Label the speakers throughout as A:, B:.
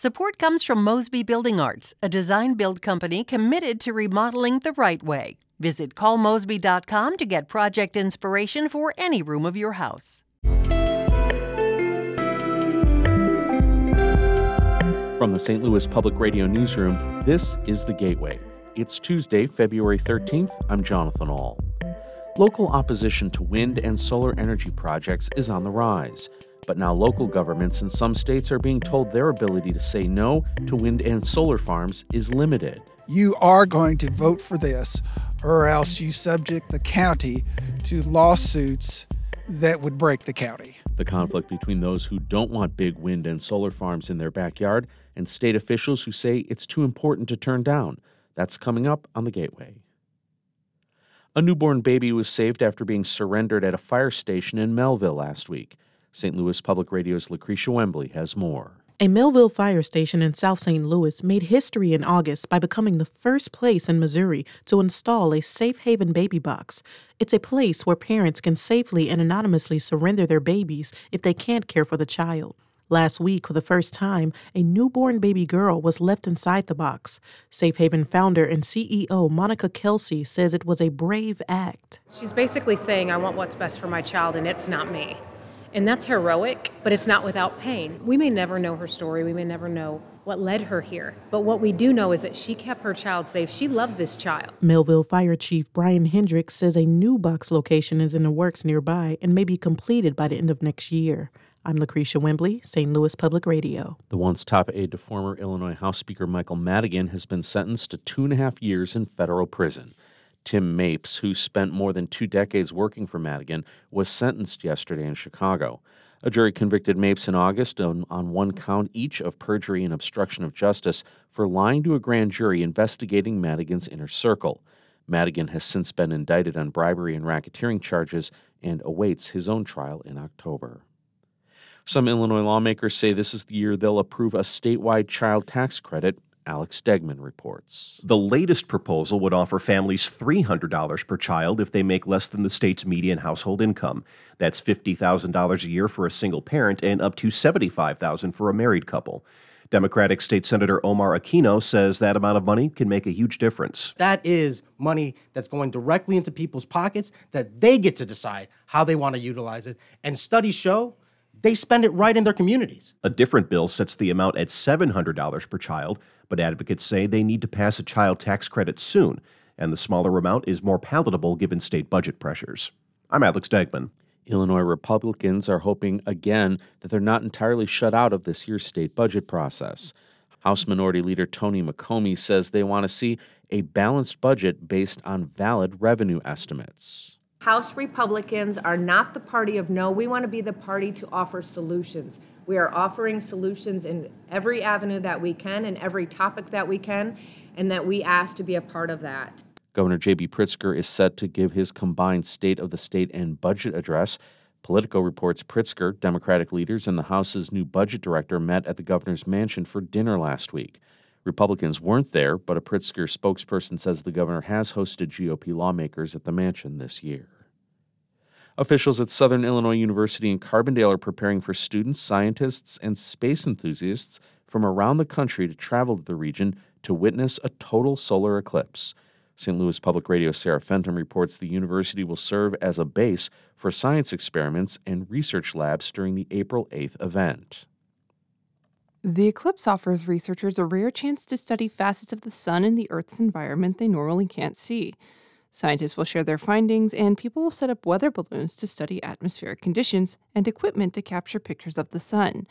A: Support comes from Mosby Building Arts, a design build company committed to remodeling the right way. Visit callmosby.com to get project inspiration for any room of your house.
B: From the St. Louis Public Radio Newsroom, this is The Gateway. It's Tuesday, February 13th. I'm Jonathan Ahl. Local opposition to wind and solar energy projects is on the rise. But now local governments in some states are being told their ability to say no to wind and solar farms is limited.
C: You are going to vote for this, or else you subject the county to lawsuits that would break the county.
B: The conflict between those who don't want big wind and solar farms in their backyard and state officials who say it's too important to turn down. That's coming up on the Gateway. A newborn baby was saved after being surrendered at a fire station in Mehlville last week. St. Louis Public Radio's Lacretia Wimbley has more.
D: A Mehlville fire station in South St. Louis made history in August by becoming the first place in Missouri to install a safe haven baby box. It's a place where parents can safely and anonymously surrender their babies if they can't care for the child. Last week, for the first time, a newborn baby girl was left inside the box. Safe Haven founder and CEO Monica Kelsey says it was a brave act.
E: She's basically saying, I want what's best for my child, and it's not me. And that's heroic, but it's not without pain. We may never know her story, we may never know what led her here. But what we do know is that she kept her child safe. She loved this child.
D: Mehlville Fire Chief Brian Hendricks says a new box location is in the works nearby and may be completed by the end of next year. I'm Lacretia Wimbley, St. Louis Public Radio.
B: The once top aide to former Illinois House Speaker Michael Madigan has been sentenced to two and a half years in federal prison. Tim Mapes, who spent more than two decades working for Madigan, was sentenced yesterday in Chicago. A jury convicted Mapes in August on, on, one count each of perjury and obstruction of justice for lying to a grand jury investigating Madigan's inner circle. Madigan has since been indicted on bribery and racketeering charges and awaits his own trial in October. Some Illinois lawmakers say this is the year they'll approve a statewide child tax credit Alex Degman reports.
F: The latest proposal would offer families $300 per child if they make less than the state's median household income. That's $50,000 a year for a single parent and up to $75,000 for a married couple. Democratic State Senator Omar Aquino says that amount of money can make a huge difference.
G: That is money that's going directly into people's pockets that they get to decide how they want to utilize it. And studies show they spend it right in their communities.
F: A different bill sets the amount at $700 per child, but advocates say they need to pass a child tax credit soon, and the smaller amount is more palatable given state budget pressures. I'm Alex Degman.
B: Illinois Republicans are hoping again that they're not entirely shut out of this year's state budget process. House Minority Leader Tony McCombie says they want to see a balanced budget based on valid revenue estimates.
H: House Republicans are not the party of no. We want to be the party to offer solutions. We are offering solutions in every avenue that we can and every topic that we can, and that we ask to be a part of that.
B: Governor J.B. Pritzker is set to give his combined State of the State and budget address. Politico reports Pritzker, Democratic leaders, and the House's new budget director met at the governor's mansion for dinner last week. Republicans weren't there, but a Pritzker spokesperson says the governor has hosted GOP lawmakers at the mansion this year. Officials at Southern Illinois University in Carbondale are preparing for students, scientists, and space enthusiasts from around the country to travel to the region to witness a total solar eclipse. St. Louis Public Radio Sarah Fentem reports the university will serve as a base for science experiments and research labs during the April 8th event.
I: The eclipse offers researchers a rare chance to study facets of the sun and the Earth's environment they normally can't see. Scientists will share their findings, and people will set up weather balloons to study atmospheric conditions and equipment to capture pictures of the sun.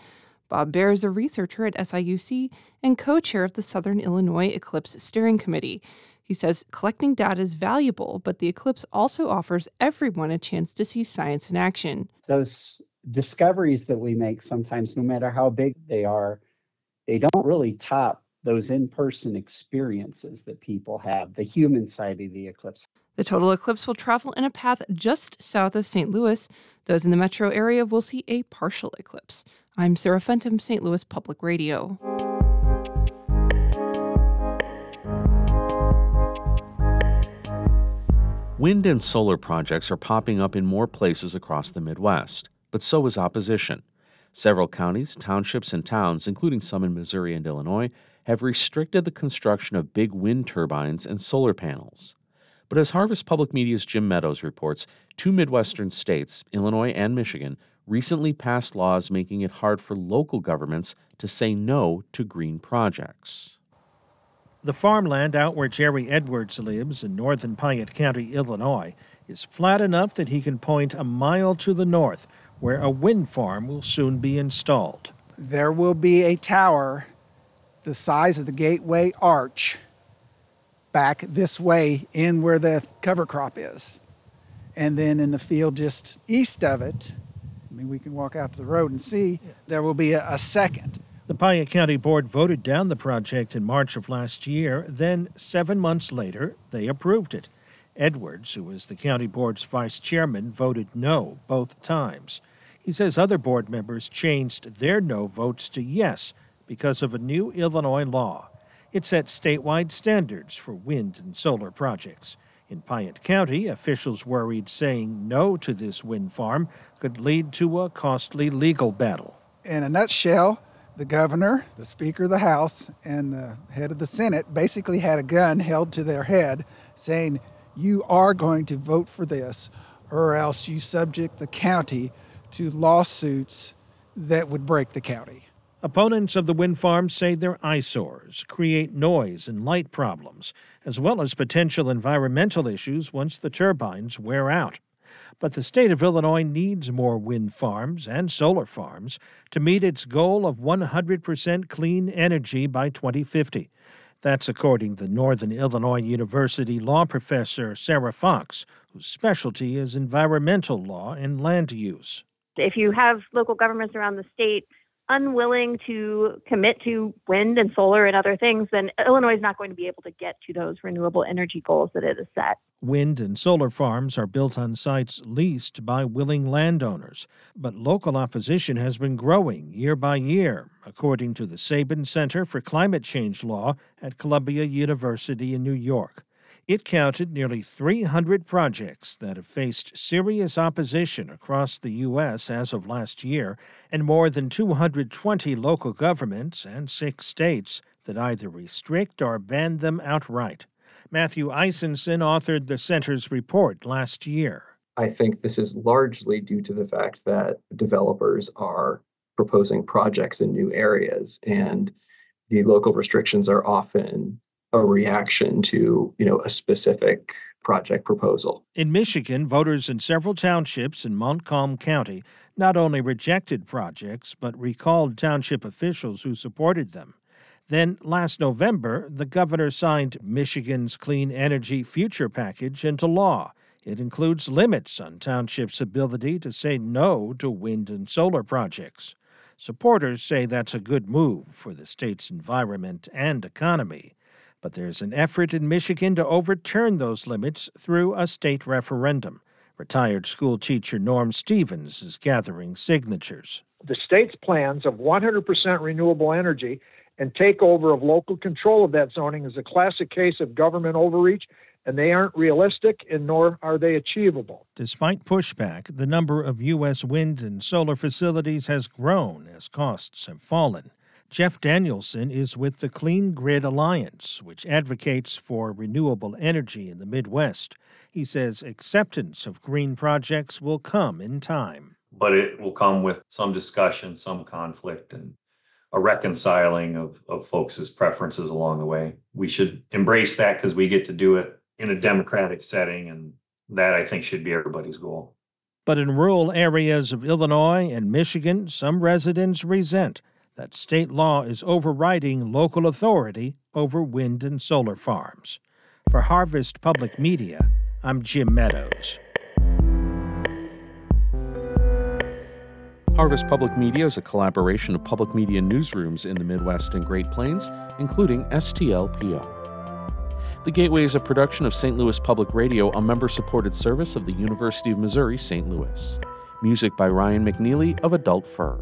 I: Bob Baer is a researcher at SIUC and co chair of the Southern Illinois Eclipse Steering Committee. He says collecting data is valuable, but the eclipse also offers everyone a chance to see science in action.
J: Those discoveries that we make sometimes, no matter how big they are, they don't really top those in person experiences that people have, the human side of the eclipse.
I: The total eclipse will travel in a path just south of St. Louis. Those in the metro area will see a partial eclipse. I'm Sarah Fentem, St. Louis Public Radio.
B: Wind and solar projects are popping up in more places across the Midwest, but so is opposition. Several counties, townships, and towns, including some in Missouri and Illinois, have restricted the construction of big wind turbines and solar panels. But as Harvest Public Media's Jim Meadows reports, two Midwestern states, Illinois and Michigan, recently passed laws making it hard for local governments to say no to green projects.
K: The farmland out where Jerry Edwards lives in northern Piatt County, Illinois, is flat enough that he can point a mile to the north where a wind farm will soon be installed.
C: There will be a tower the size of the gateway arch back this way in where the cover crop is. And then in the field just east of it, I mean, we can walk out to the road and see, there will be a, a second.
K: The Piatt County Board voted down the project in March of last year. Then, seven months later, they approved it. Edwards, who is the county board's vice chairman, voted no both times. He says other board members changed their no votes to yes because of a new Illinois law. It sets statewide standards for wind and solar projects. In Piatt County, officials worried saying no to this wind farm could lead to a costly legal battle.
C: In a nutshell, the governor, the speaker of the House, and the head of the Senate basically had a gun held to their head saying, You are going to vote for this, or else you subject the county to lawsuits that would break the county.
K: Opponents of the wind farms say they're eyesores, create noise and light problems, as well as potential environmental issues once the turbines wear out. But the state of Illinois needs more wind farms and solar farms to meet its goal of 100% clean energy by 2050. That's according to Northern Illinois University law professor Sarah Fox, whose specialty is environmental law and land use.
L: If you have local governments around the state unwilling to commit to wind and solar and other things, then Illinois is not going to be able to get to those renewable energy goals that it has set.
K: Wind and solar farms are built on sites leased by willing landowners, but local opposition has been growing year by year, according to the Sabin Center for Climate Change Law at Columbia University in New York. It counted nearly 300 projects that have faced serious opposition across the U.S. as of last year, and more than 220 local governments and six states that either restrict or ban them outright. Matthew Eisenson authored the center's report last year.
M: I think this is largely due to the fact that developers are proposing projects in new areas, and the local restrictions are often a reaction to you know a specific project proposal.
K: In Michigan, voters in several townships in Montcalm County not only rejected projects but recalled township officials who supported them. Then last November, the governor signed Michigan's Clean Energy Future Package into law. It includes limits on townships' ability to say no to wind and solar projects. Supporters say that's a good move for the state's environment and economy. But there's an effort in Michigan to overturn those limits through a state referendum. Retired school teacher Norm Stevens is gathering signatures.
N: The state's plans of 100% renewable energy and takeover of local control of that zoning is a classic case of government overreach, and they aren't realistic and nor are they achievable.
K: Despite pushback, the number of U.S. wind and solar facilities has grown as costs have fallen. Jeff Danielson is with the Clean Grid Alliance, which advocates for renewable energy in the Midwest. He says acceptance of green projects will come in time.
O: But it will come with some discussion, some conflict, and a reconciling of, of folks' preferences along the way. We should embrace that because we get to do it in a democratic setting, and that I think should be everybody's goal.
K: But in rural areas of Illinois and Michigan, some residents resent that state law is overriding local authority over wind and solar farms. For Harvest Public Media, I'm Jim Meadows.
B: Harvest Public Media is a collaboration of public media newsrooms in the Midwest and Great Plains, including STLPO. The Gateway is a production of St. Louis Public Radio, a member supported service of the University of Missouri St. Louis. Music by Ryan McNeely of Adult Fur.